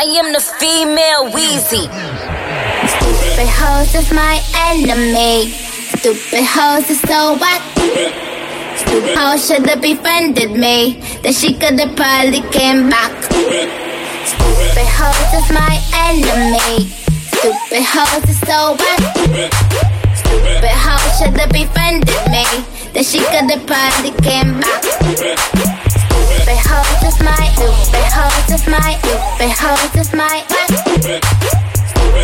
I am the female weezy. Stupid hoes is my enemy. Stupid hoes is so what? Stupid hoes should have befriended me. Then she could have probably came back. Stupid hoes is my enemy. Stupid hoes is so what? Stupid hoes should have befriended me. Then she could have probably came back behold is my you, behold is my you, behold is my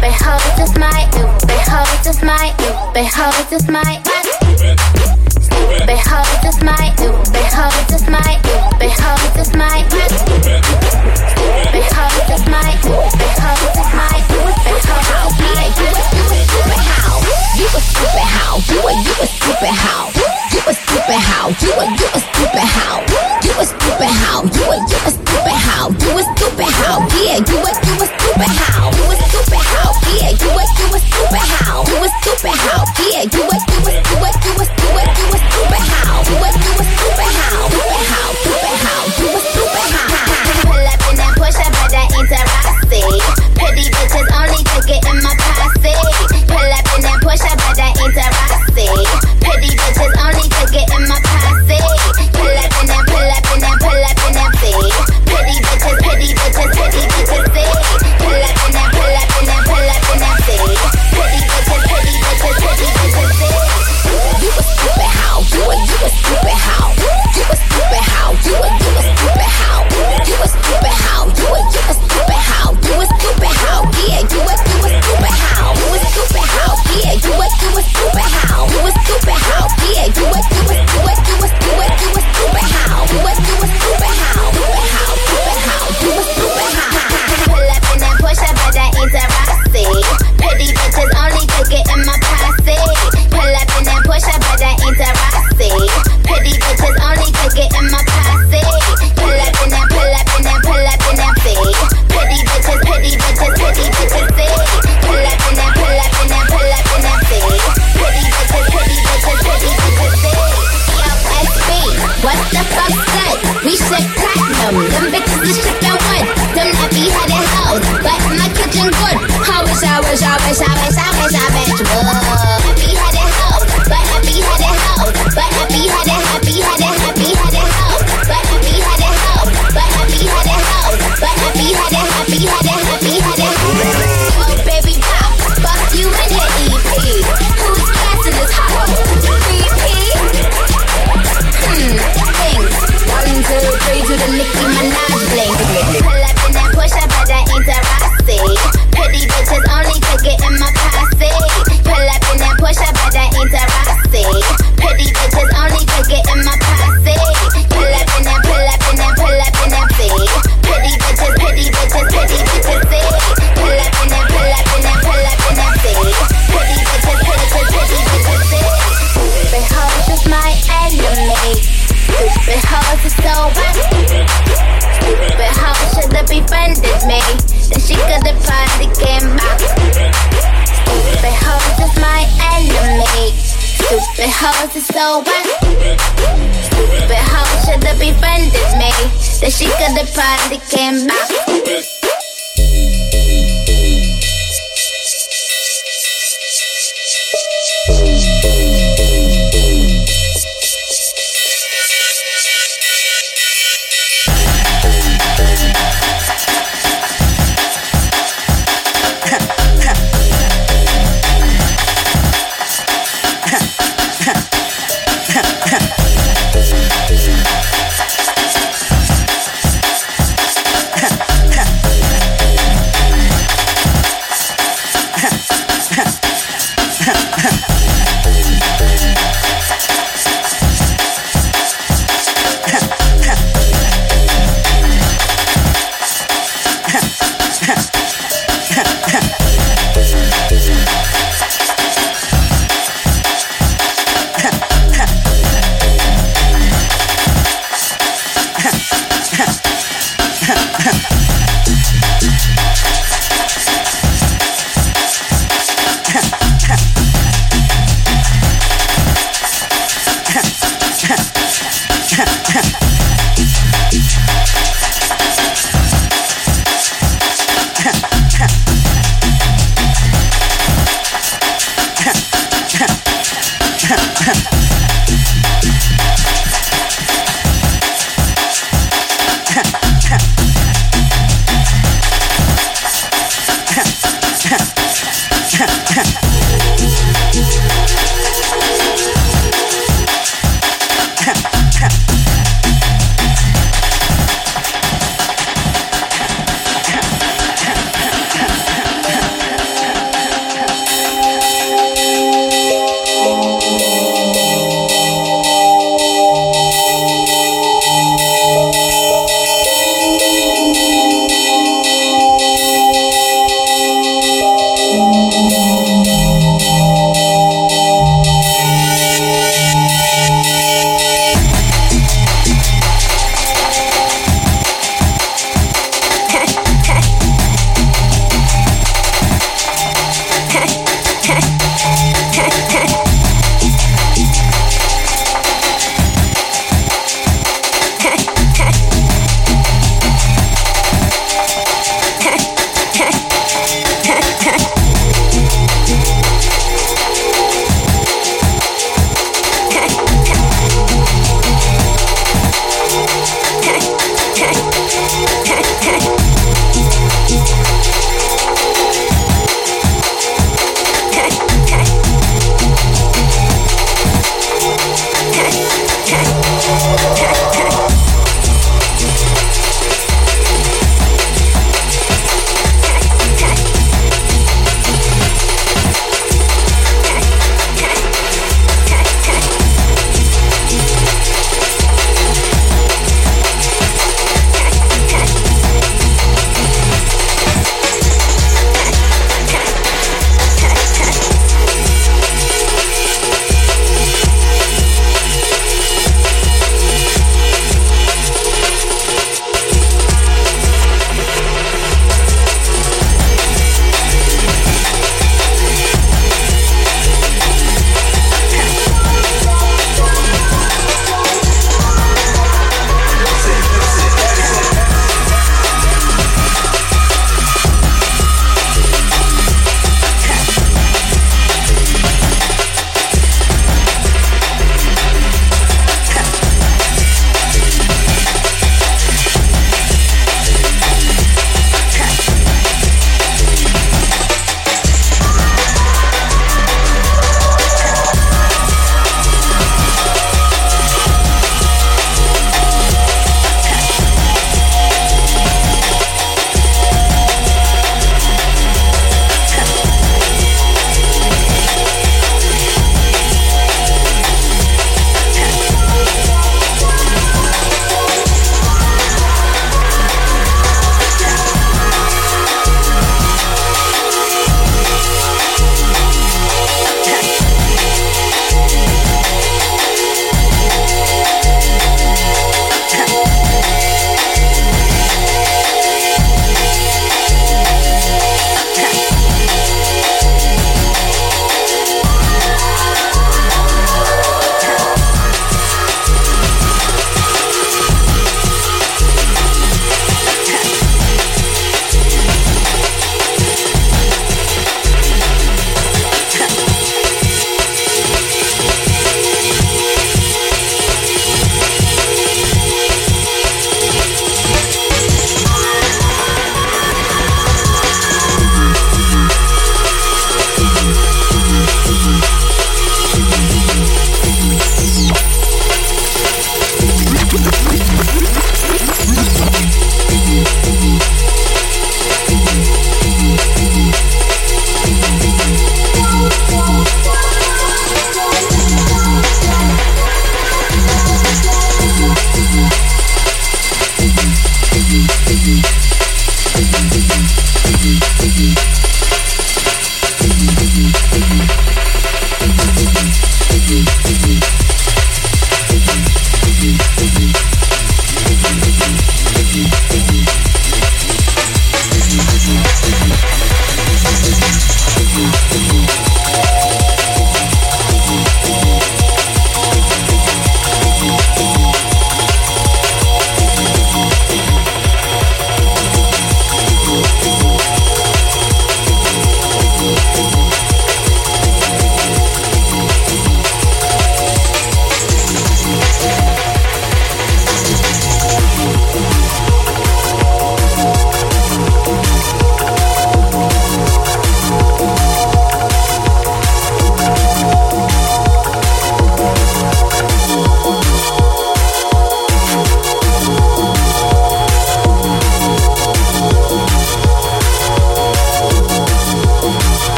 Behold is my you, behold is my you, behold is my my you, behold is my you, behold is my Behold is my you, my you, behold is my You a stupid how, you a you a stupid how you a stupid how, you a you a stupid how, you a stupid how, you a you a stupid how, you a stupid how, yeah, you a you a stupid how, you a stupid how, yeah, you a you a stupid how, you a stupid how, yeah, you a you a you a you a you a you a stupid how, you a you a stupid how, stupid how, stupid how.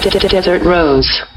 Desert Rose.